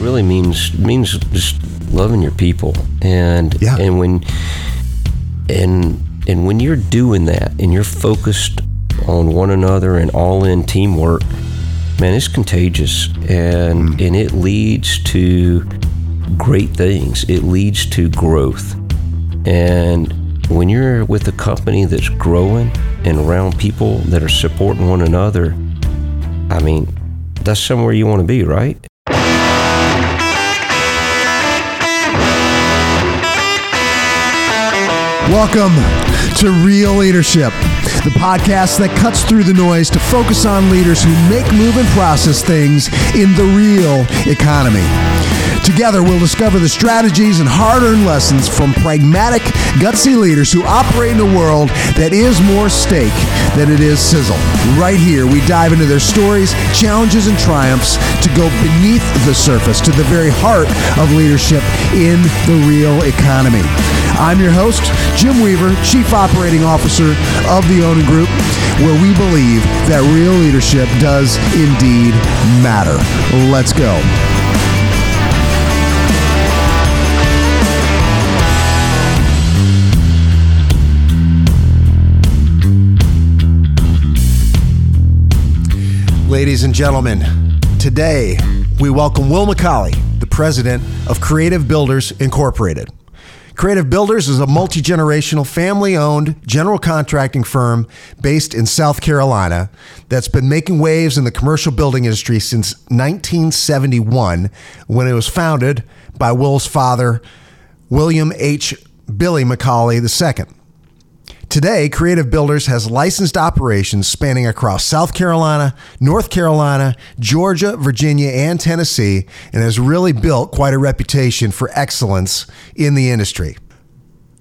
really means means just loving your people. And Yeah. and when and and when you're doing that and you're focused on one another and all in teamwork man it's contagious. And mm. and it leads to great things. It leads to growth. And when you're with a company that's growing and around people that are supporting one another i mean that's somewhere you want to be right Welcome to Real Leadership, the podcast that cuts through the noise to focus on leaders who make, move, and process things in the real economy. Together, we'll discover the strategies and hard earned lessons from pragmatic, gutsy leaders who operate in a world that is more steak than it is sizzle. Right here, we dive into their stories, challenges, and triumphs to go beneath the surface to the very heart of leadership in the real economy. I'm your host, Jim Weaver, Chief Operating Officer of the Onin Group, where we believe that real leadership does indeed matter. Let's go. Ladies and gentlemen, today we welcome Will McCauley, the president of Creative Builders Incorporated. Creative Builders is a multi generational, family owned general contracting firm based in South Carolina that's been making waves in the commercial building industry since 1971 when it was founded by Will's father, William H. Billy McCauley II. Today, Creative Builders has licensed operations spanning across South Carolina, North Carolina, Georgia, Virginia, and Tennessee, and has really built quite a reputation for excellence in the industry.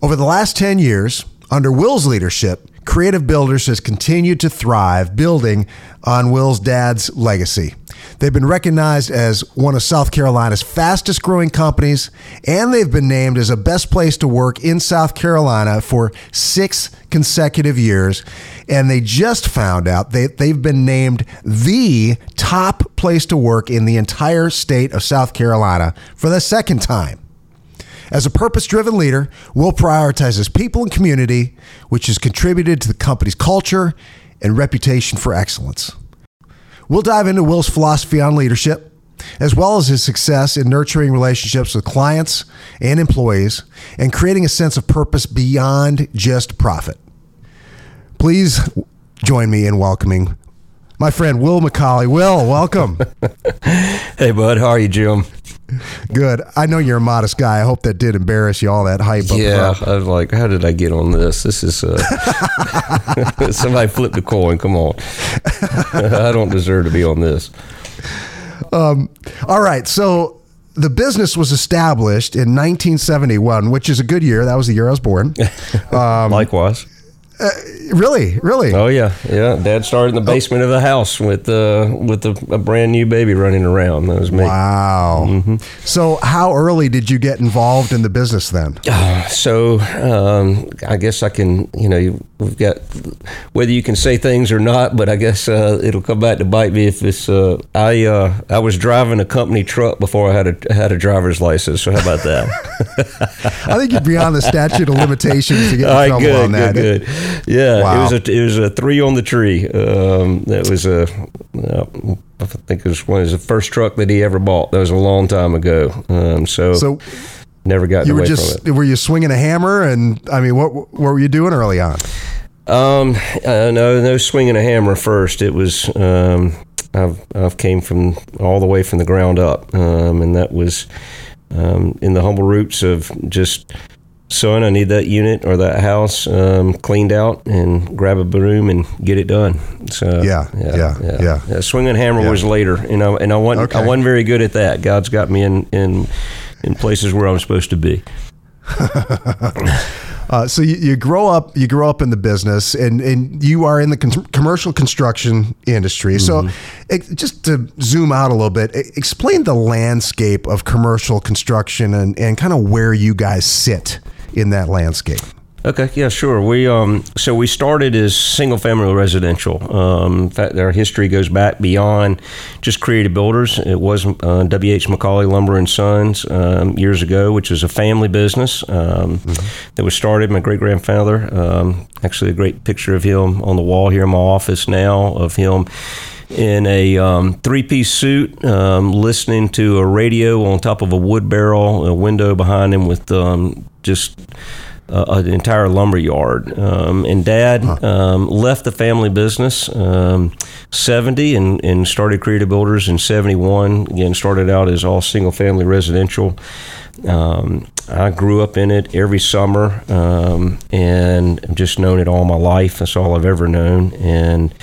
Over the last 10 years, under Will's leadership, Creative Builders has continued to thrive, building on Will's dad's legacy. They've been recognized as one of South Carolina's fastest growing companies, and they've been named as a best place to work in South Carolina for six consecutive years. And they just found out that they've been named the top place to work in the entire state of South Carolina for the second time. As a purpose driven leader, Will prioritizes people and community, which has contributed to the company's culture and reputation for excellence. We'll dive into Will's philosophy on leadership, as well as his success in nurturing relationships with clients and employees and creating a sense of purpose beyond just profit. Please join me in welcoming my friend Will McCauley. Will, welcome. hey bud how are you jim Good. I know you're a modest guy. I hope that did embarrass you, all that hype Yeah. I was like, how did I get on this? This is uh, somebody flipped a coin. Come on, I don't deserve to be on this. All right. So the business was established in 1971, which is a good year. That was the year I was born. Likewise. Really, really. Oh yeah, yeah. Dad started in the basement of the house with uh, with a, a brand new baby running around. That was me. Wow. Mm-hmm. So, how early did you get involved in the business then? So um, I guess I can, you know, we've got whether you can say things or not, but I guess uh, it'll come back to bite me if it's. Uh, I uh, I was driving a company truck before I had a had a driver's license. So how about that? I think you're beyond the statute of limitations to get in All right, trouble good, on that. good, good. Yeah, Wow. it was a it was a three on the tree. Um, that was a uh, think it was one was the first truck that he ever bought. That was a long time ago. Um, so, So never got you were just were you swinging a hammer and I mean what what were you doing early on? Um, uh, no, no swinging a hammer first. It was um, I've I've came from all the way from the ground up, um, and that was um, in the humble roots of just. Son, I need that unit or that house um, cleaned out and grab a broom and get it done. So Yeah, yeah, yeah. swinging hammer Yeah. was later, and I and I wasn't I wasn't very good at that. God's got me in in in places where I'm supposed to be. Uh, so you, you grow up, you grow up in the business, and, and you are in the con- commercial construction industry. So, it, just to zoom out a little bit, explain the landscape of commercial construction and, and kind of where you guys sit in that landscape. Okay, yeah, sure. We um, so we started as single family residential. Um, in fact, our history goes back beyond just creative builders. It was uh, W.H. McCauley Lumber and Sons um, years ago, which is a family business um, mm-hmm. that was started. My great grandfather, um, actually, a great picture of him on the wall here in my office now of him in a um, three piece suit, um, listening to a radio on top of a wood barrel, a window behind him with um, just uh, an entire lumber yard. Um, and dad huh. um, left the family business um, 70 and, and started Creative Builders in 71. Again, started out as all single family residential. Um, I grew up in it every summer um, and just known it all my life. That's all I've ever known. And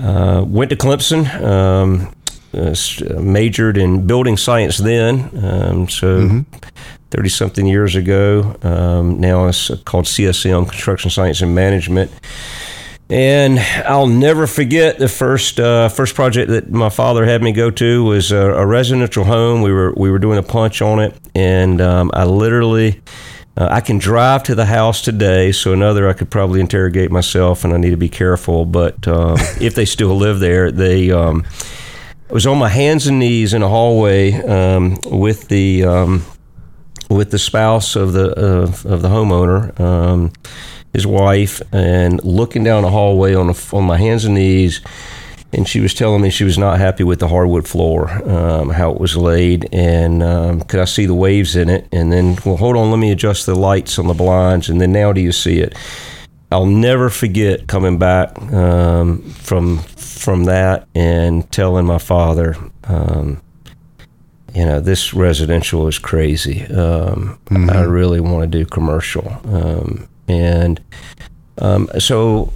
uh, went to Clemson. Um, uh, majored in building science then. Um, so mm-hmm. 30 something years ago. Um, now it's called CSM, Construction Science and Management. And I'll never forget the first uh, first project that my father had me go to was a, a, residential home. We were we were doing a punch on it, and um, I literally uh, I can drive to the house today. So another I could probably interrogate myself, and I need to be careful. But um, if they still live there, they um, I was on my hands and knees in a hallway um, with the um, with the spouse of the uh, of the homeowner, um, his wife, and looking down the hallway on a, on my hands and knees. And she was telling me she was not happy with the hardwood floor, um, how it was laid, and um, could I see the waves in it? And then, well, hold on, let me adjust the lights on the blinds, and then now do you see it? I'll never forget coming back um, from from that and telling my father, um, you know, this residential is crazy. Um, mm-hmm. I really want to do commercial. Um, and um, so,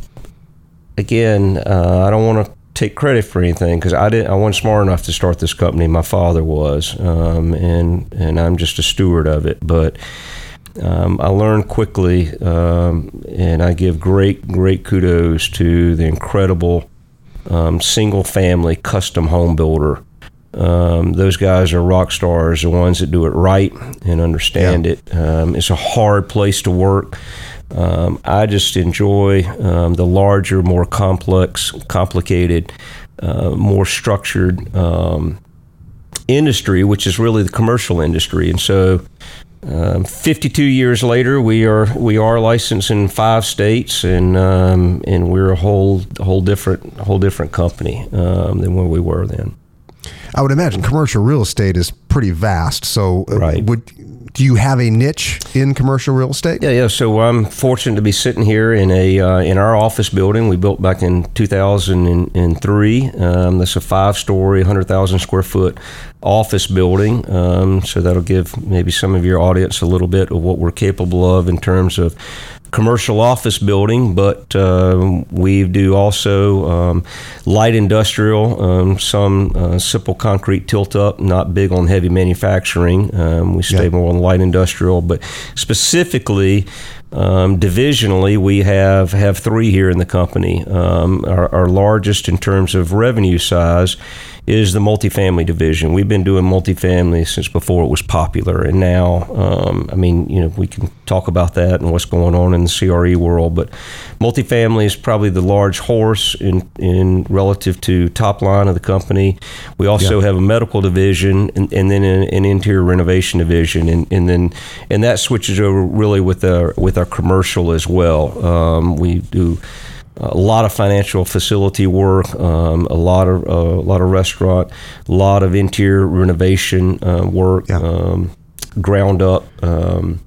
again, uh, I don't want to take credit for anything because I didn't. I wasn't smart enough to start this company. My father was, um, and and I'm just a steward of it. But um, I learned quickly, um, and I give great great kudos to the incredible single family custom home builder um, those guys are rock stars, the ones that do it right and understand yeah. it. Um, it's a hard place to work. Um, I just enjoy um, the larger, more complex, complicated, uh, more structured um, industry, which is really the commercial industry. And so, um, 52 years later, we are we are licensed in five states, and and we're a whole whole different whole different company than where we were then. I would imagine commercial real estate is pretty vast. So, uh, right. would do you have a niche in commercial real estate? Yeah, yeah. So I'm fortunate to be sitting here in a uh, in our office building we built back in 2003. Um, that's a five story, 100,000 square foot office building. Um, so that'll give maybe some of your audience a little bit of what we're capable of in terms of commercial office building, but uh, we do also um, light industrial, um, some uh, simple concrete tilt up, not big on heavy manufacturing. Um, we stay more on light industrial, but specifically, um, divisionally, we have, have three here in the company. Um, our, our, largest in terms of revenue size is the multifamily division. We've been doing multifamily since before it was popular, and now, um, I mean, you know, we can talk about that and what's going on in the CRE world, but multifamily is probably the large horse in in relative to top line of the company. We also yeah. have a medical division, and, and then an, an, interior renovation division, and, and then and that switches over really with our with our commercial as well. Um, we do a lot of financial facility work, um, a lot of uh, a lot of restaurant, a lot of interior renovation uh, work, yeah. um, ground up. Um,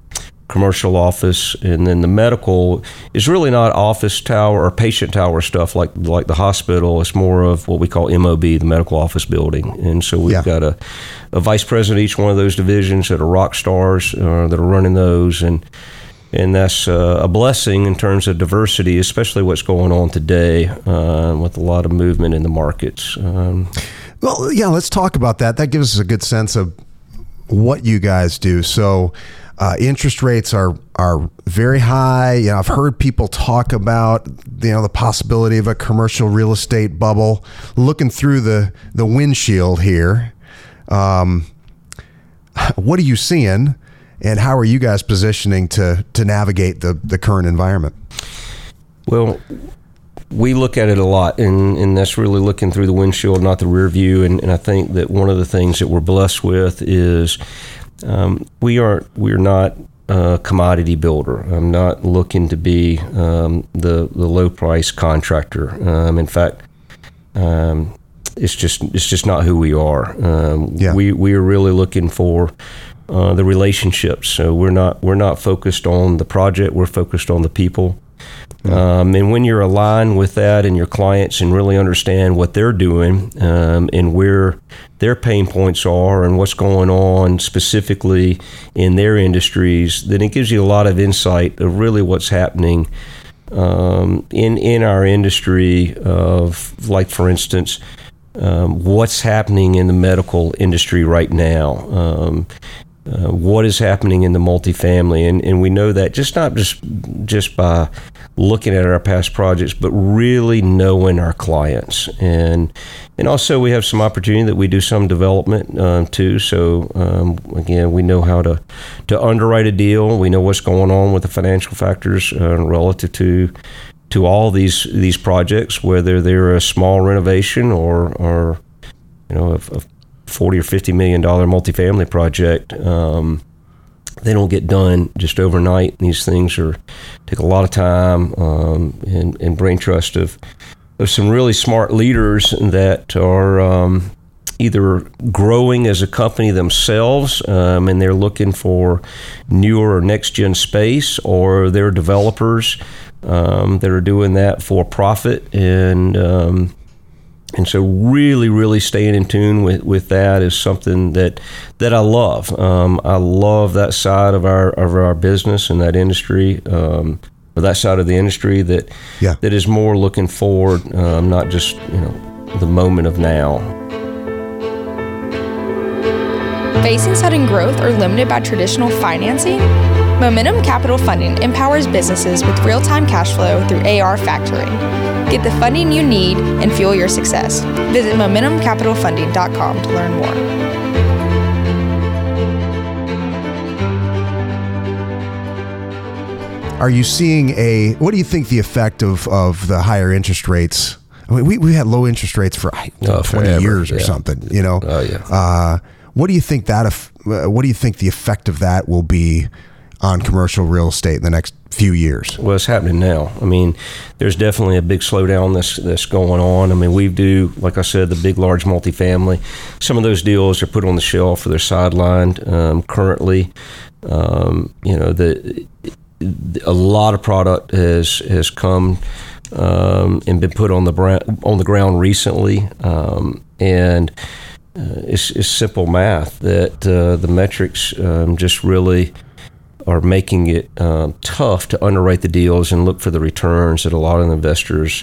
commercial office and then the medical is really not office tower or patient tower stuff like like the hospital it's more of what we call MOB the medical office building and so we've yeah. got a, a vice president each one of those divisions that are rock stars uh, that are running those and and that's uh, a blessing in terms of diversity, especially what's going on today uh, with a lot of movement in the markets. Um, well, yeah, let's talk about that. That gives us a good sense of what you guys do. So, uh, interest rates are are very high. You know, I've heard people talk about you know the possibility of a commercial real estate bubble. Looking through the the windshield here, um, what are you seeing? And how are you guys positioning to to navigate the the current environment? Well, we look at it a lot, and, and that's really looking through the windshield, not the rear view. And, and I think that one of the things that we're blessed with is um, we are we are not a commodity builder. I'm not looking to be um, the the low price contractor. Um, in fact, um, it's just it's just not who we are. Um, Yeah. We we are really looking for uh, the relationships. So we're not we're not focused on the project. We're focused on the people. Um, and when you're aligned with that and your clients and really understand what they're doing um, and where their pain points are and what's going on specifically in their industries, then it gives you a lot of insight of really what's happening um, in in our industry. Of like, for instance, um, what's happening in the medical industry right now. Um, uh, what is happening in the multifamily, and, and we know that just not just just by looking at our past projects, but really knowing our clients, and and also we have some opportunity that we do some development um, too. So um, again, we know how to to underwrite a deal. We know what's going on with the financial factors uh, relative to to all these these projects, whether they're a small renovation or or you know a, a forty or fifty million dollar multifamily project. Um, they don't get done just overnight. These things are take a lot of time um, and, and brain trust of of some really smart leaders that are um, either growing as a company themselves um, and they're looking for newer or next gen space, or they're developers um, that are doing that for profit and um, and so really really staying in tune with, with that is something that that I love um, I love that side of our of our business and that industry um, or that side of the industry that Yeah. that is more looking forward um, not just you know the moment of now Facing sudden growth or limited by traditional financing? Momentum Capital Funding empowers businesses with real time cash flow through AR factoring. Get the funding you need and fuel your success. Visit MomentumCapitalFunding.com to learn more. Are you seeing a? What do you think the effect of of the higher interest rates? I mean, we we had low interest rates for I- Oh, twenty forever, years or yeah. something. You know. Oh, yeah. Uh, what do you think that? eff- uh, What do you think the effect of that will be on commercial real estate in the next few years? Well, it's happening now. I mean, there's definitely a big slowdown that's that's going on. I mean, we do, like I said, the big, large multifamily. Some of those deals are put on the shelf or they're sidelined um, currently. Um, you know, the a lot of product has has come um, and been put on the on the ground recently, um, and uh, it's, it's simple math that uh, the metrics um, just really are making it um, tough to underwrite the deals and look for the returns that a lot of investors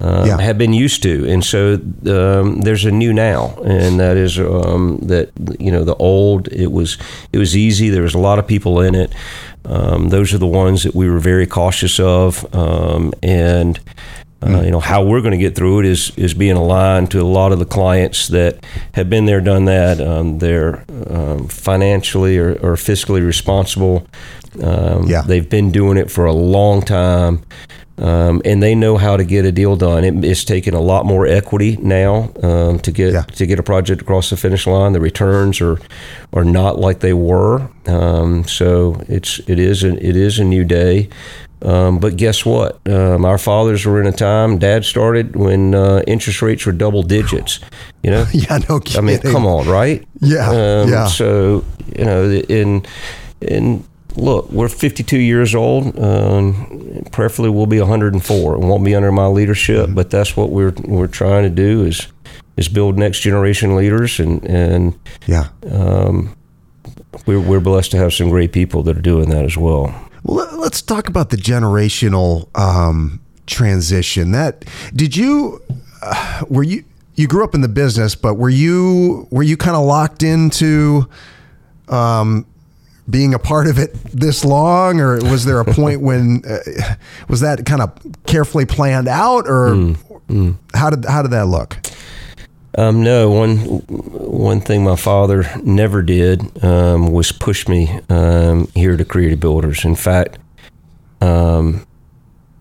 um, Yeah. have been used to. And so um, there's a new now, and that is um, that you know the old. It was it was easy. There was a lot of people in it. Um, those are the ones that we were very cautious of, um, and. Uh, you know how we're going to get through it is is being aligned to a lot of the clients that have been there, done that. Um, they're um, financially or, or fiscally responsible. Um, Yeah. they've been doing it for a long time, um, and they know how to get a deal done. It, it's taken a lot more equity now um, to get Yeah. to get a project across the finish line. The returns are are not like they were. Um, so it's it is a, it is a new day. Um, but guess what? Um, our fathers were in a time. Dad started when uh, interest rates were double digits. You know, Yeah, no kidding. I mean, come on, right? Yeah, Um, yeah. So you know, in in look, we're 52 years old. Um, preferably, we'll be 104. It won't be under my leadership, Mm-hmm. but that's what we're we're trying to do is is build next generation leaders, and and yeah. we're we're blessed to have some great people that are doing that as well. Well, let- let's talk about the generational um, transition. That did you uh, were you you grew up in the business, but were you were you kind of locked into um, being a part of it this long, or was there a point when uh, was that kind of carefully planned out, or how did how did that look? Um, no, one one thing my father never did um, was push me um, here to Creative Builders. In fact, um,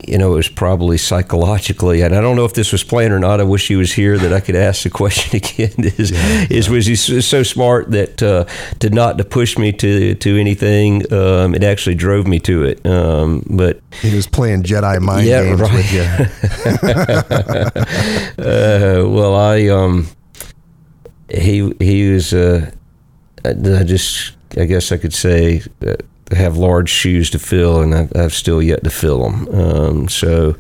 you know, it was probably psychologically, and I don't know if this was planned or not. I wish he was here that I could ask the question again. is, yeah, is was he so smart that uh, to not to push me to to anything? Um, it actually drove me to it. Um, but he was playing Jedi mind yeah, games right. with you. uh, well, I um, he he was uh, I just I guess I could say have large shoes to fill, and I've, I've still yet to fill them. Um, so.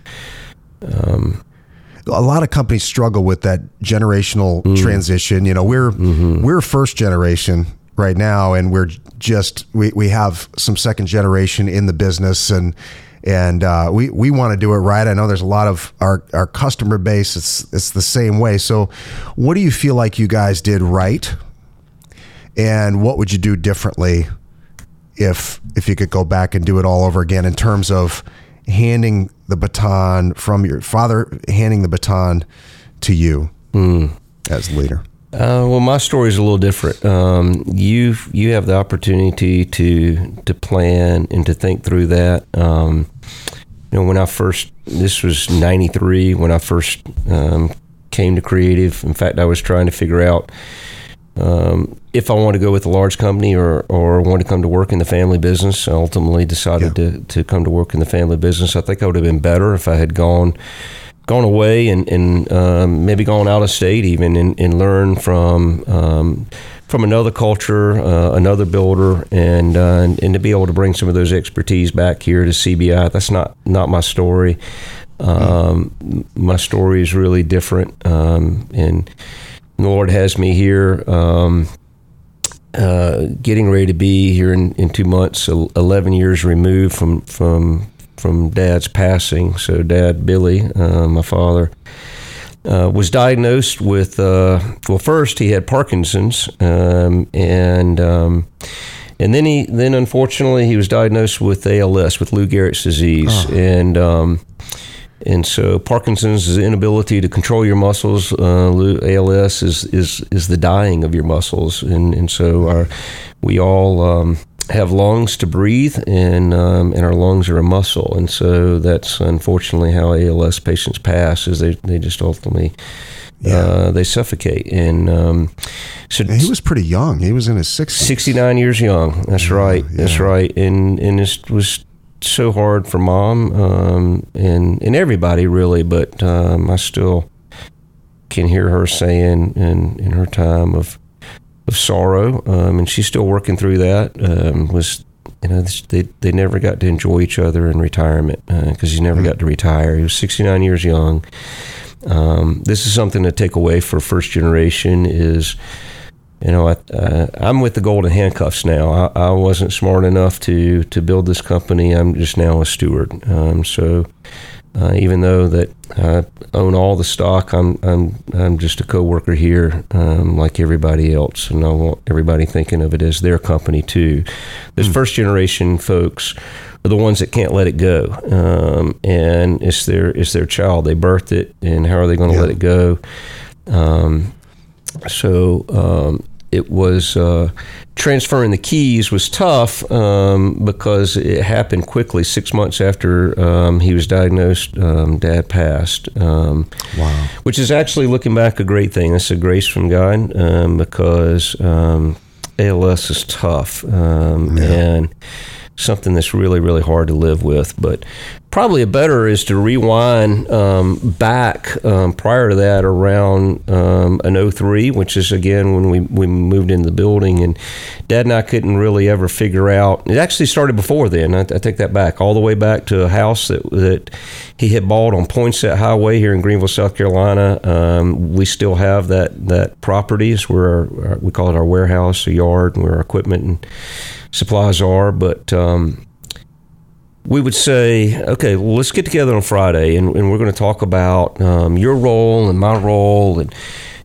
Um, a lot of companies struggle with that generational mm. transition. You know, we're mm-hmm. we're first generation right now, and we're just we, we have some second generation in the business, and and uh, we we want to do it right. I know there's a lot of our our customer base. It's it's the same way. So, what do you feel like you guys did right, and what would you do differently if if you could go back and do it all over again in terms of handing the baton from your father handing the baton to you mm. as leader? Uh, well, my story is a little different. Um, you you have the opportunity to to plan and to think through that. Um, you know, when I first this was '93 when I first um, came to creative. In fact, I was trying to figure out um, if I want to go with a large company or, or want to come to work in the family business, I ultimately decided yeah. to, to come to work in the family business. I think I would have been better if I had gone gone away and, and um, maybe gone out of state even and, and learn from um, from another culture, uh, another builder, and, uh, and, and to be able to bring some of those expertise back here to CBI. That's not not my story. Um, mm. My story is really different, um, and the Lord has me here. Um, uh, getting ready to be here in, in two months, 11 years removed from, from, from dad's passing. So, dad, Billy, uh, my father, uh, was diagnosed with, uh, well, first he had Parkinson's, um, and, um, and then he, then unfortunately, he was diagnosed with ALS, with Lou Gehrig's disease. Oh. And, um, and so Parkinson's is the inability to control your muscles. Uh, ALS is, is is the dying of your muscles, and and so our we all um, have lungs to breathe, and um, and our lungs are a muscle, and so that's unfortunately how ALS patients pass. Is they they just ultimately. Yeah. Uh, they suffocate, and um, so he was pretty young. He was in his 60s. Sixty-nine years young. That's yeah, right. Yeah. That's right. And and it was so hard for mom um, and and everybody really, but um, I still can hear her saying in in her time of of sorrow, um, and she's still working through that. Um, was you know they they never got to enjoy each other in retirement because uh, he never mm-hmm. got to retire. He was 69 years young. Um, this is something to take away for first generation is you know, I, uh, I'm with the golden handcuffs now. I, I, wasn't smart enough to to build this company. I'm just now a steward. Um, so uh, even though that I own all the stock, I'm I'm I'm just a coworker here, um, like everybody else, and I want everybody thinking of it as their company too. Those mm. first generation folks are the ones that can't let it go, um, and it's their it's their child. They birthed it, and how are they going to yeah. let it go? Um, so um, it was uh, transferring the keys was tough um, because it happened quickly. Six months after um, he was diagnosed, um, Dad passed. Um, wow! Which is actually looking back a great thing. That's a grace from God um, because um, ALS is tough yeah. and something that's really really hard to live with. But probably a better is to rewind um, back um, prior to that around um, an 03 which is again when we, we moved into the building and dad and i couldn't really ever figure out it actually started before then i, I take that back all the way back to a house that, that he had bought on poinsett highway here in greenville south carolina um, we still have that, that property it's where our, we call it our warehouse a yard and where our equipment and supplies are but um, we would say, okay, well, let's get together on Friday and, and we're going to talk about um, your role and my role and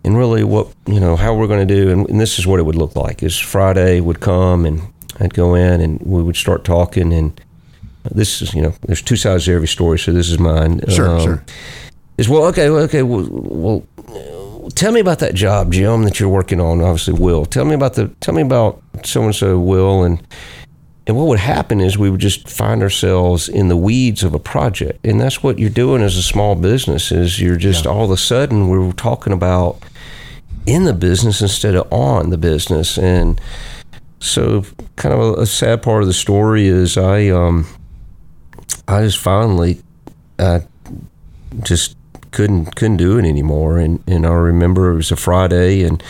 and really what you know how we're going to do. And, and, this is what it would look like is Friday would come and I'd go in and we would start talking and this is you know there's two sides to every story so this is mine. Sure um, sure. is well okay okay well, well tell me about that job, Jim, that you're working on. Obviously, Will. Tell me about the. Tell me about so and so, Will, and and what would happen is we would just find ourselves in the weeds of a project, and that's what you're doing as a small business. Is you're just yeah. all of a sudden we're talking about in the business instead of on the business, and so kind of a, a sad part of the story is I um I just finally I just couldn't couldn't do it anymore. And and I remember it was a Friday, and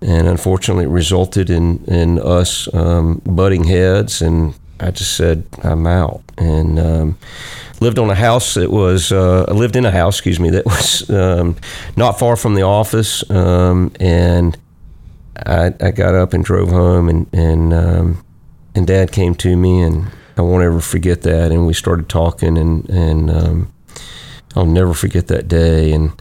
and unfortunately, it resulted in in us um, butting heads. And I just said, I'm out. And um, lived on a house that was uh, I lived in a house, excuse me, that was um, not far from the office. Um, and I, I got up and drove home, and and um, and Dad came to me and. I won't ever forget that, and we started talking, and and um, I'll never forget that day. And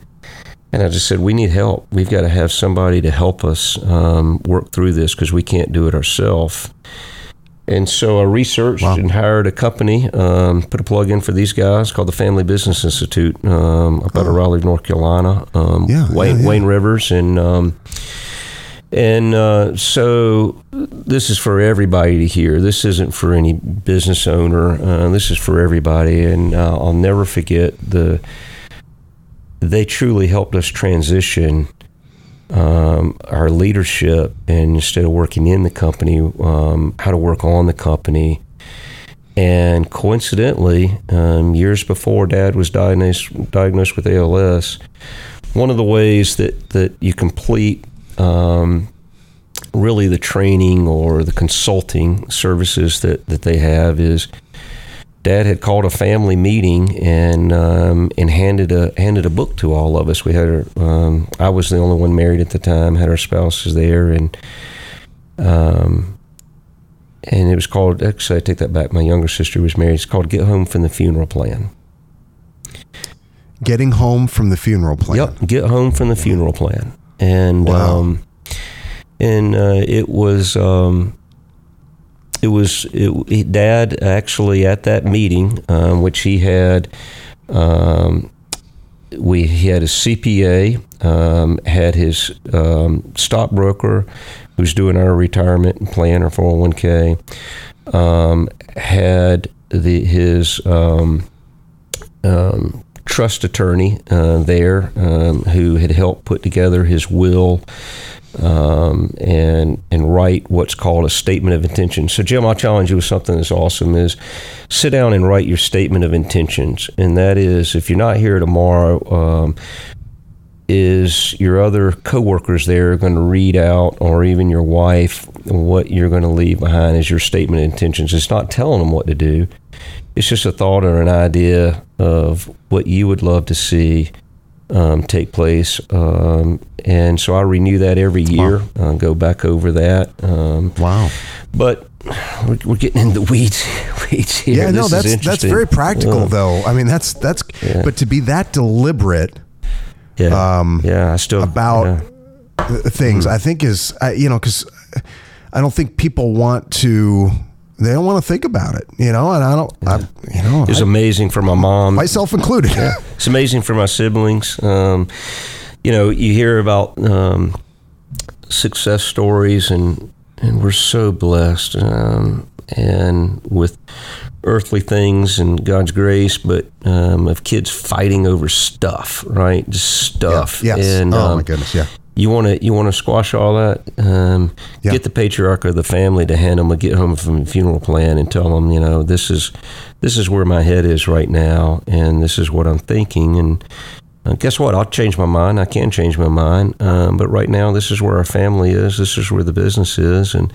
and I just said, we need help. We've got to have somebody to help us um, work through this because we can't do it ourselves. And so I researched wow. and hired a company, um, put a plug in for these guys called the Family Business Institute um, up out of oh. Raleigh, North Carolina. Um, yeah, Wayne, yeah, yeah. Wayne Rivers and um, and uh, so this is for everybody to hear. This isn't for any business owner. Uh, this is for everybody. And uh, I'll never forget the. They truly helped us transition um, our leadership, and instead of working in the company, um, how to work on the company. And coincidentally, um, years before Dad was diagnosed diagnosed with ALS, one of the ways that that you complete um, really the training or the consulting services that, that they have is dad had called a family meeting and um, and handed a handed a book to all of us. We had our, um, I was the only one married at the time, had our spouses there, and um, and it was called. Actually, I take that back. My younger sister was married. It's called "Get Home from the Funeral Plan." Getting home from the funeral plan. Yep, get home from the funeral plan and wow. um, and uh, it was um, it was it, Dad actually at that meeting, um, which he had. Um, we he had a CPA, um, had his um, stockbroker, who's doing our retirement plan or 401k, had the his um, um, trust attorney uh, there um, who had helped put together his will um, and and write what's called a statement of intention. So, Jim, I'll challenge you with something that's awesome: is sit down and write your statement of intentions. And that is, if you're not here tomorrow, um, is your other coworkers there going to read out, or even your wife, what you're going to leave behind as your statement of intentions? It's not telling them what to do it's just a thought or an idea of what you would love to see um, take place. Um, and so I renew that every year, wow. uh, go back over that. Um, wow. But we're, we're, getting in the weeds, weeds here. Yeah, no, that's that's very practical, though. I mean, that's that's. Yeah. But to be that deliberate, yeah, um, yeah, I still about yeah. things. Mm-hmm. I think is you know because I don't think people want to they don't want to think about it, you know. And I don't, yeah. I, you know, it's amazing for my mom, myself included. Yeah. it's amazing for my siblings. Um, you know, you hear about um, success stories, and and we're so blessed, um, and with earthly things and God's grace, but um, of kids fighting over stuff, right? Just stuff. Yeah. Yes. And, oh my um, goodness. Yeah you want to you want to squash all that. Um, yeah. Get the patriarch of the family to hand them a get home from funeral plan and tell them, you know, this is this is where my head is right now, and this is what I'm thinking. And uh, guess what? I'll change my mind. I can change my mind. Um, but right now, this is where our family is. This is where the business is, and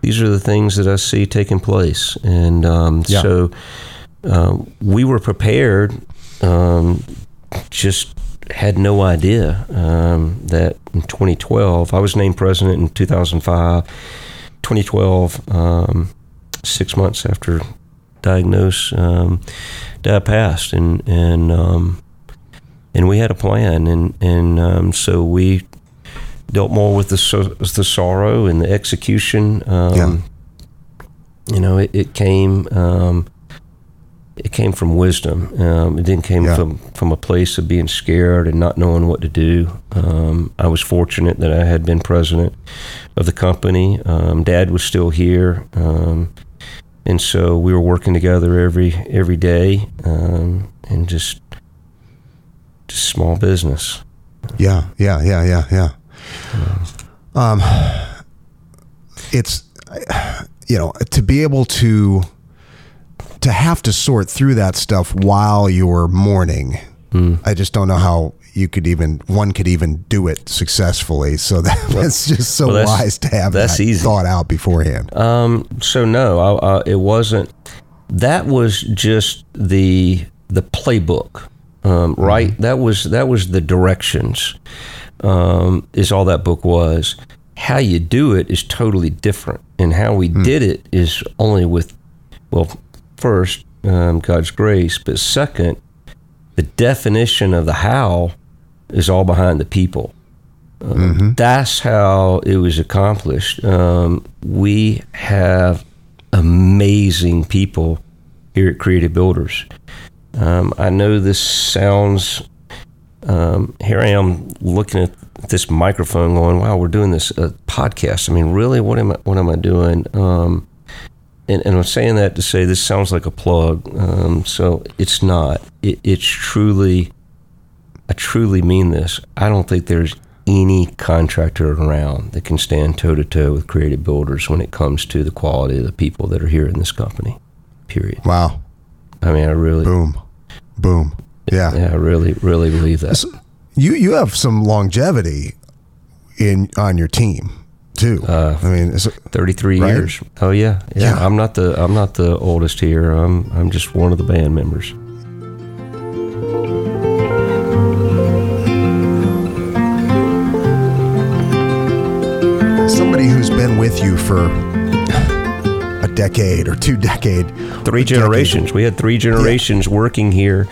these are the things that I see taking place. And um, yeah. so uh, we were prepared. Um, just had no idea um, that in 2012, I was named president in 2005. 2012, um, six months after diagnosis, um, Dad passed, and and um, and we had a plan, and and um, so we dealt more with the the sorrow and the execution. Um, yeah. You know, it, it came it came from wisdom. Um, it didn't came Yeah. from from a place of being scared and not knowing what to do. Um, I was fortunate that I had been president of the company. Um, Dad was still here, um, and so we were working together every every day, um, and just just small business. Yeah, yeah, yeah, yeah, yeah. Um, it's you know to be able to to have to sort through that stuff while you're mourning. Hmm. I just don't know how you could even one could even do it successfully. So that, that's just so well, that's- wise to have that's that easy. thought out beforehand. Um, so no, I, I, it wasn't. That was just the the playbook, um, right? That was that was the directions. Um, is all that book was. How you do it is totally different, and how we did it is only with, well, first um, God's grace, but second, the definition of the how is all behind the people. Um, That's how it was accomplished. Um, we have amazing people here at Creative Builders. Um, I know this sounds. Um, here I am looking at this microphone, going, "Wow, we're doing this uh, podcast." I mean, really, what am I? What am I doing? And, and I'm saying that to say this sounds like a plug. Um, so it's not. It, it's truly. I truly mean this. I don't think there's any contractor around that can stand toe to toe with creative builders when it comes to the quality of the people that are here in this company. Period. Wow, I mean, I really, boom, boom. Yeah. yeah, I really, really believe that. You you have some longevity in on your team too. Uh, I mean, it's, 33 Right? years. Oh yeah, yeah. Yeah. I'm not the I'm not the oldest here. I'm I'm just one of the band members. somebody who's been with you for a decade or two decade. Three a decade. generations. We had three generations working here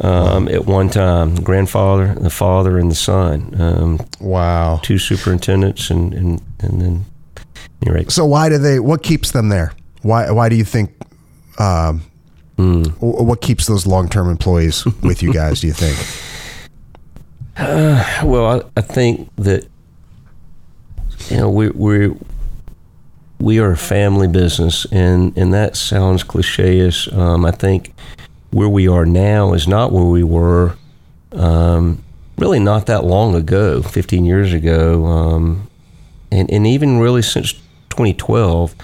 um, at one time. Grandfather, the father, and the son. Um, Wow. two superintendents, and and and then you're right. So why do they? What keeps them there? Why why do you think? Um, wh- What keeps those long term employees with you guys? Do you think? Well, I, I think that you know we we we are a family business, and and that sounds cliche-ish. Um, I think where we are now is not where we were um, really not that long ago, 15 years ago, um, and and even really since 2012.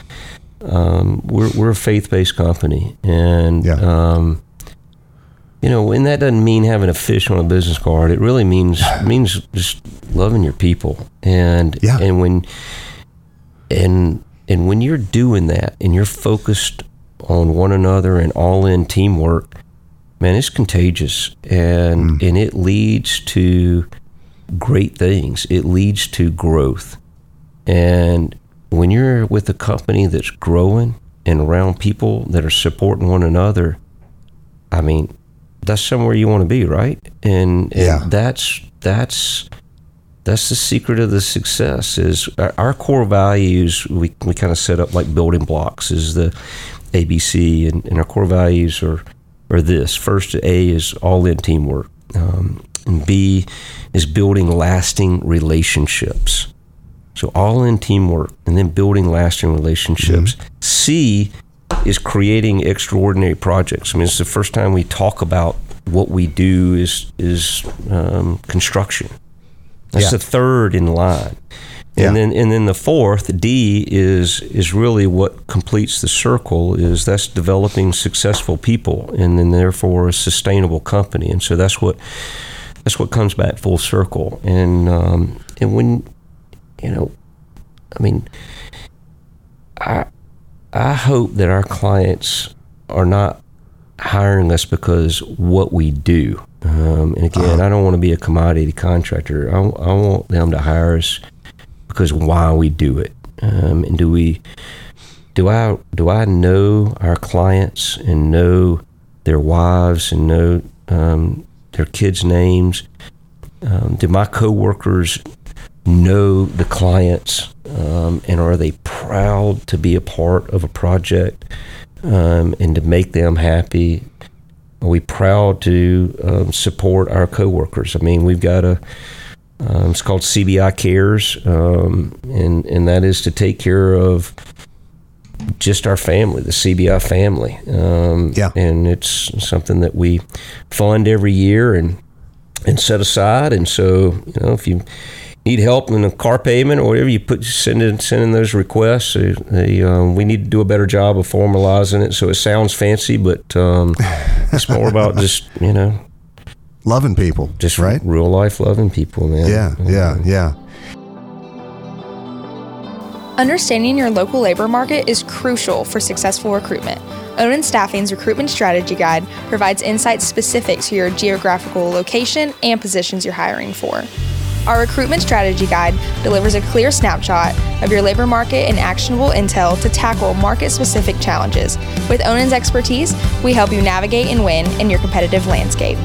Um, we're we're a faith-based company, and Yeah. um, you know, and that doesn't mean having a fish on a business card. It really means means just loving your people, and Yeah. and when and and when you're doing that, and you're focused on one another and all in teamwork, man, it's contagious, and and it leads to great things. It leads to growth, and when you're with a company that's growing and around people that are supporting one another, I mean, that's somewhere you want to be, right? And, and Yeah. that's that's that's the secret of the success is our, core values we, we kind of set up like building blocks is the ABC and, and our core values are are this first A is all in teamwork um, and B is building lasting relationships so all in teamwork and then building lasting relationships. C is creating extraordinary projects. I mean, it's the first time we talk about what we do is is um, construction. That's Yeah. the third in line. Yeah. And then and then the fourth D is is really what completes the circle is that's developing successful people and then therefore a sustainable company. And so that's what that's what comes back full circle. And um, and when you know, I mean, I I hope that our clients are not hiring us because what we do. Um, and again, I don't want to be a commodity contractor. I, I want them to hire us because why we do it. Um, and do we do I do I know our clients and know their wives and know um, their kids' names? Um, do my coworkers know the clients um, and are they proud to be a part of a project um, and to make them happy? Are we proud to um, support our coworkers? I mean, we've got a um, it's called CBI Cares, um, and and that is to take care of just our family, the CBI family. Um, Yeah. and it's something that we fund every year and and set aside. And so, you know, if you need help in a car payment or whatever, you put send in send in those requests. They, um, we need to do a better job of formalizing it so it sounds fancy, but um, it's more about just you know Loving people, just right? real life loving people, man. Yeah, yeah, yeah. Understanding your local labor market is crucial for successful recruitment. Onin Staffing's Recruitment Strategy Guide provides insights specific to your geographical location and positions you're hiring for. Our Recruitment Strategy Guide delivers a clear snapshot of your labor market and actionable intel to tackle market specific challenges. With Onin's expertise, we help you navigate and win in your competitive landscape.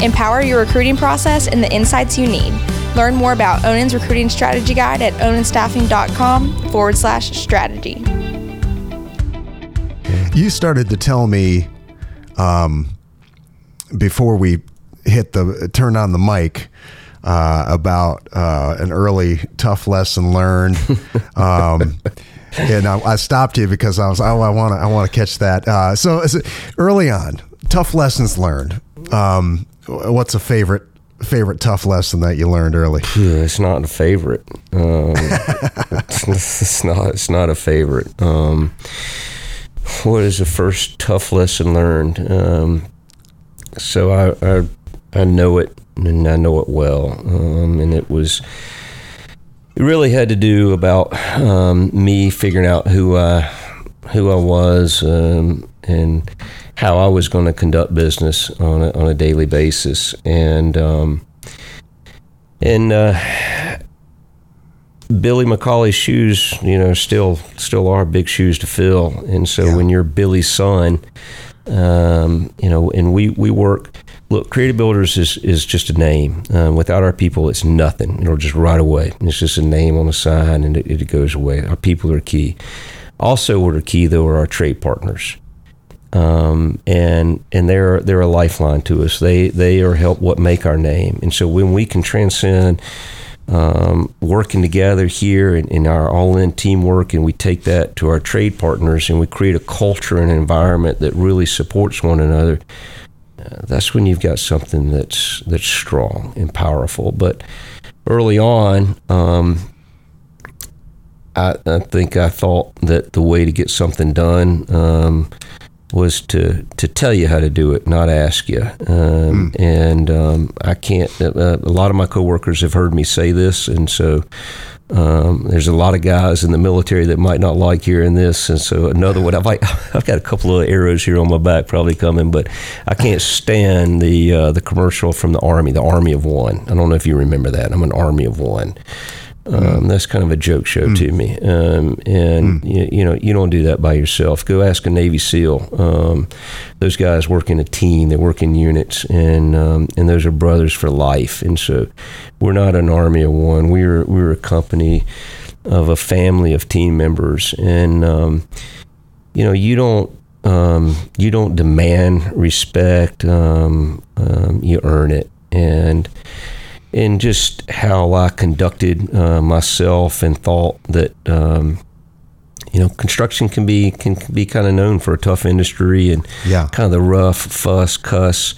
Empower your recruiting process and the insights you need. Learn more about Onin's recruiting strategy guide at oninstaffing.com forward slash strategy. You started to tell me um, before we hit the turn on the mic uh, about uh, an early tough lesson learned. um, and I, I stopped you because I was oh I want to I want to catch that. Uh, so early on, tough lessons learned. Um, what's a favorite favorite tough lesson that you learned early? It's not a favorite. Um, it's, it's not. It's not a favorite. Um, what is the first tough lesson learned? Um, so I, I I know it and I know it well, um, and it was. It really had to do about um, me figuring out who I who I was um, and how I was going to conduct business on a, on a daily basis, and um, and uh, Billy McCauley's shoes, you know, still still are big shoes to fill. And so Yeah. when you're Billy's son, um, you know, and we we work. Look, Creative Builders is is just a name. Um, without our people, it's nothing. It'll just right away. It's just a name on a sign, and it, it goes away. Our people are key. Also, what are key though are our trade partners um, and and they're they're a lifeline to us. They they are help what make our name. And so when we can transcend um, working together here in, in our all-in teamwork, and we take that to our trade partners, and we create a culture and environment that really supports one another. Uh, that's when you've got something that's that's strong and powerful. But early on, um, I, I think I thought that the way to get something done um, was to to tell you how to do it, not ask you. Um, And um, I can't. Uh, a lot of my coworkers have heard me say this, and so. Um, there's a lot of guys in the military that might not like hearing this, and so another one. I've, I've got a couple of arrows here on my back, probably coming, but I can't stand the uh, the commercial from the army, the Army of One. I don't know if you remember that. I'm an Army of One. Um, that's kind of a joke show to me. Um, and you, you know, you don't do that by yourself. Go ask a Navy SEAL. Um, those guys work in a team. They work in units, and um, and those are brothers for life. And so, we're not an army of one. We're we're a company of a family of team members, and um, you know, you don't um, you don't demand respect. Um, um, you earn it, and and just how I conducted uh, myself and thought that um, you know construction can be can be kind of known for a tough industry and Yeah. kind of the rough fuss cuss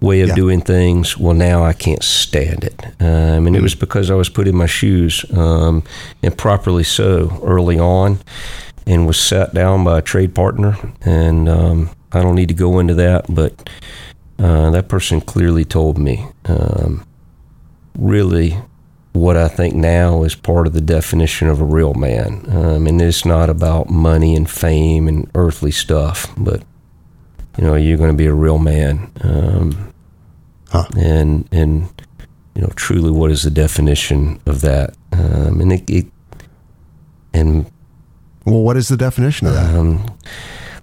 way of Yeah. doing things. Well, now I can't stand it, um, and it was because I was put in my shoes um, and properly so early on, and was sat down by a trade partner. And um, I don't need to go into that, but uh, that person clearly told me um, really what I think now is part of the definition of a real man. Um, and it's not about money and fame and earthly stuff, but you know, you're going to be a real man. Um, Huh. And and you know, truly, what is the definition of that? Um, and it, it and Well, what is the definition of that?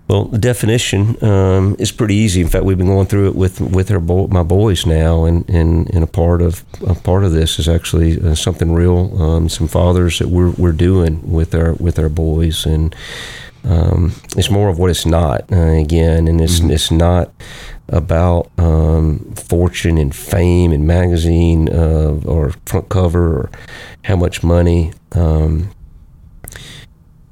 Well, the definition um, is pretty easy. In fact, we've been going through it with with our bo- my boys now, and, and, and a part of a part of this is actually uh, something real. Um, some fathers that we're, we're doing with our with our boys, and um, it's more of what it's not. Uh, again, and it's mm-hmm. it's not about um, fortune and fame and magazine uh, or front cover or how much money. Um,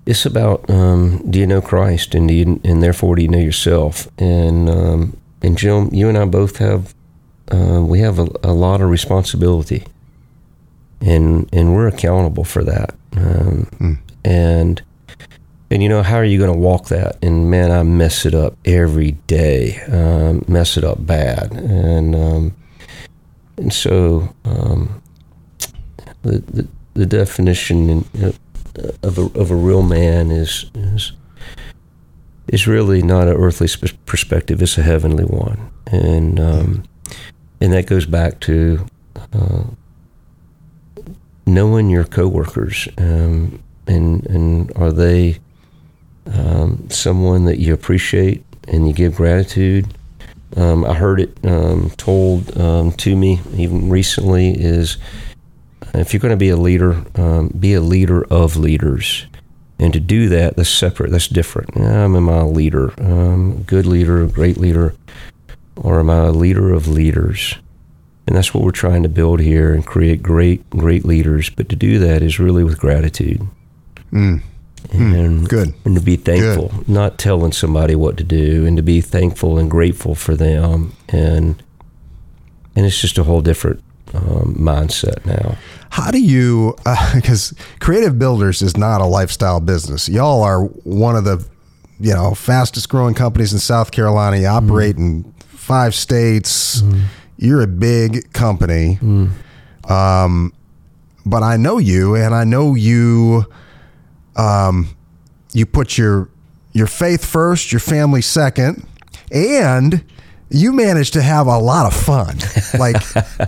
it's about um, do you know Christ and do you, and therefore do you know yourself? And um, and Jim you and I both have uh, we have a, a, lot of responsibility. And and we're accountable for that. Um, mm. and and you know how are you going to walk that? And man I mess it up every day. Um, mess it up bad. And um, and so um, the, the the definition in, of a, of a real man is, is is really not an earthly perspective; it's a heavenly one, and um, and that goes back to uh, knowing your coworkers, um, and and are they um, someone that you appreciate and you give gratitude. Um, I heard it um, told um, to me even recently is if you're going to be a leader, um, be a leader of leaders. And to do that, that's separate, that's different. Am I a leader, um, good leader, great leader, or am I a leader of leaders? And that's what we're trying to build here and create great, great leaders. But to do that is really with gratitude. Mm. And, mm. Good. And to be thankful, Good. not telling somebody what to do, and to be thankful and grateful for them. And and it's just a whole different um, mindset now. How do you, because uh, Creative Builders is not a lifestyle business. Y'all are one of the, you know, fastest growing companies in South Carolina. You operate mm. in five states. Mm. You're a big company. Mm. Um, but I know you, and I know you. Um, you put your your faith first, your family second, and you manage to have a lot of fun. Like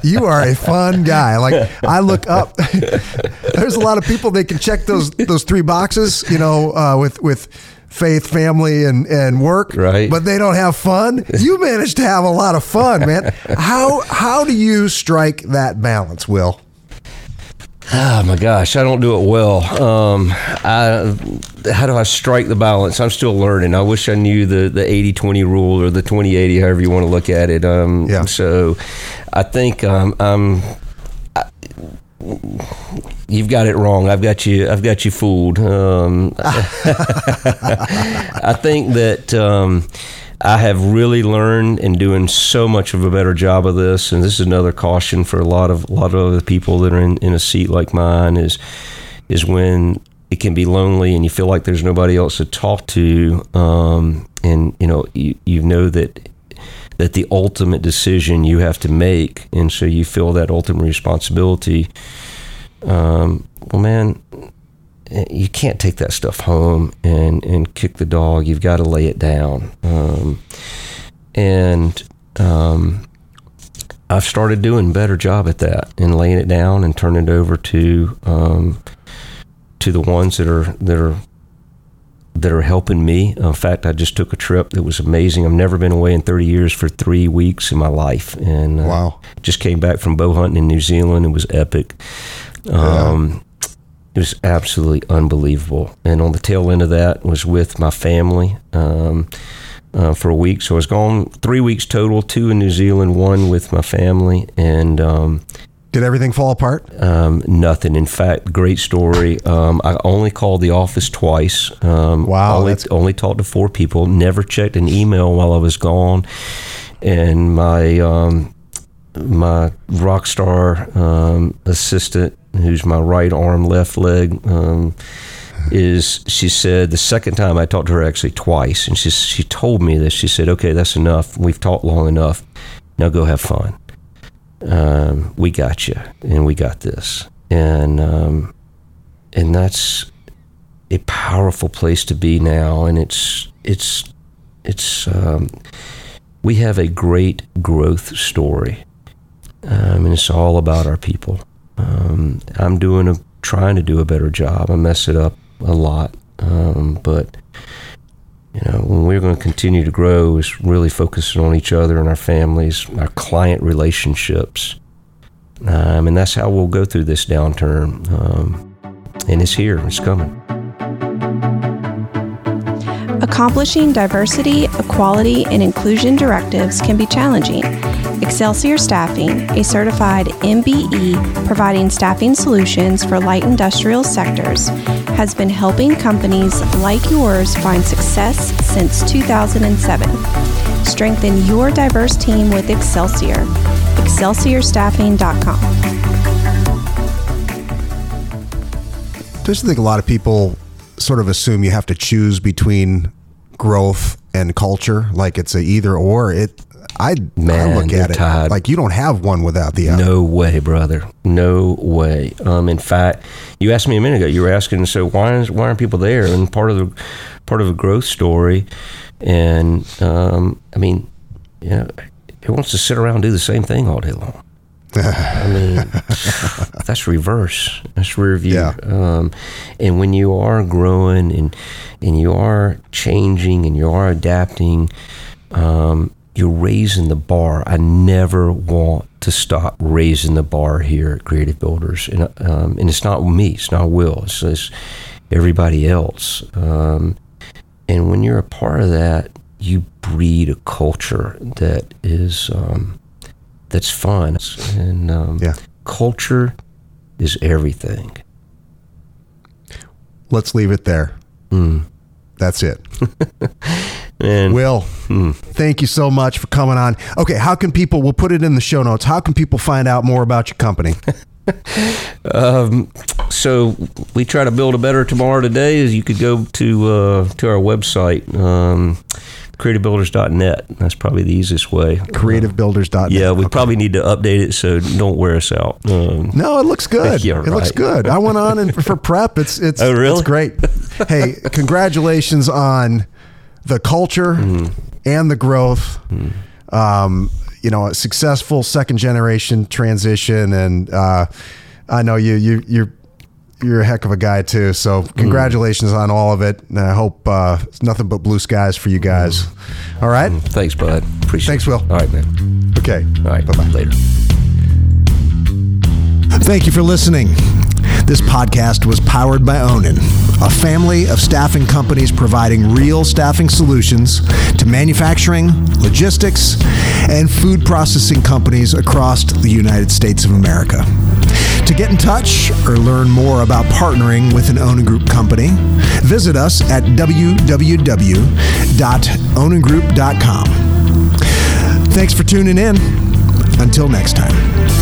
you are a fun guy. Like I look up, there's a lot of people they can check those those three boxes, you know, uh, with with faith, family, and and work. Right. But they don't have fun. You manage to have a lot of fun, man. How how do you strike that balance, Will? Oh my gosh, I don't do it well. Um, I, how do I strike the balance? I'm still learning. I wish I knew the, the 80 20 rule or the 20 80, however you want to look at it. Um, yeah. So I think um, I'm. I, you've got it wrong. I've got you. I've got you fooled. Um, I think that um, I have really learned in doing so much of a better job of this, and this is another caution for a lot of a lot of other people that are in, in a seat like mine is is when it can be lonely and you feel like there's nobody else to talk to, um, and you know you, you know that that the ultimate decision you have to make, and so you feel that ultimate responsibility. Um, well, man, you can't take that stuff home and, and kick the dog. You've got to lay it down. Um, and um, I've started doing a better job at that and laying it down and turning it over to um, to the ones that are that are that are helping me. In fact, I just took a trip that was amazing. I've never been away in 30 years for three weeks in my life, and uh, wow, just came back from bow hunting in New Zealand. It was epic. Um, it was absolutely unbelievable. And on the tail end of that was with my family um, uh, for a week. So I was gone three weeks total, two in New Zealand, one with my family, and. Um, did everything fall apart? Um, nothing. In fact, great story. Um, I only called the office twice. Um, wow. Only, only talked to four people. Never checked an email while I was gone. And my um, my rock star um, assistant who's my right arm, left leg, um, is she said the second time I talked to her actually twice, and she she told me this. She said, "Okay, that's enough. We've talked long enough. Now go have fun. Um, we got you, and we got this, and um, and that's a powerful place to be now, and it's it's it's um, we have a great growth story, um, and it's all about our people." Um, I'm doing a trying to do a better job. I mess it up a lot, um, but you know, when we're going to continue to grow is really focusing on each other and our families, our client relationships. Um, and that's how we'll go through this downturn. Um, and it's here, it's coming. Accomplishing diversity, equality, and inclusion directives can be challenging. Excelsior Staffing, a certified MBE providing staffing solutions for light industrial sectors, has been helping companies like yours find success since 2007. Strengthen your diverse team with Excelsior. ExcelsiorStaffing.com. Just think a lot of people sort of assume you have to choose between growth and culture, like it's a either or. It, I, Man, I look at it tied. like you don't have one without the other. No way, brother. No way. Um, in fact, you asked me a minute ago. You were asking, so why is, why aren't people there? And part of the part of a growth story, and um, I mean, you know, who wants to sit around and do the same thing all day long? I mean, that's reverse. That's rear view. Yeah. Um, and when you are growing and and you are changing and you are adapting, um, you're raising the bar. I never want to stop raising the bar here at Creative Builders, and um, and it's not me. It's not Will. It's, it's everybody else. Um, and when you're a part of that, you breed a culture that is um, that's fun, and um, Yeah. culture is everything. Let's leave it there. Hmm. That's it. And Will, thank you so much for coming on. Okay, how can people, we'll put it in the show notes, how can people find out more about your company? so we try to build a better tomorrow today is you could go to uh, to our website um, creativebuilders.net that's probably the easiest way CreativeBuilders.net. yeah we Okay. probably need to update it so don't wear us out um, No, it looks good. Yeah, It looks good. I went on and for prep. It's it's Oh, really? it's great. Hey, congratulations on the culture Mm-hmm. and the growth. Um, you know, a successful second generation transition, and uh, I know you you you're you're a heck of a guy too. So Mm. congratulations on all of it. And I hope uh, it's nothing but blue skies for you guys. Mm. All right. thanks bud appreciate it. Thanks, it Will. all right man Okay. all right Bye-bye. later Thank you for listening. This podcast was powered by Onin, a family of staffing companies providing real staffing solutions to manufacturing, logistics, and food processing companies across the United States of America. To get in touch or learn more about partnering with an Onin Group company, visit us at www.oningroup.com. Thanks for tuning in. Until next time.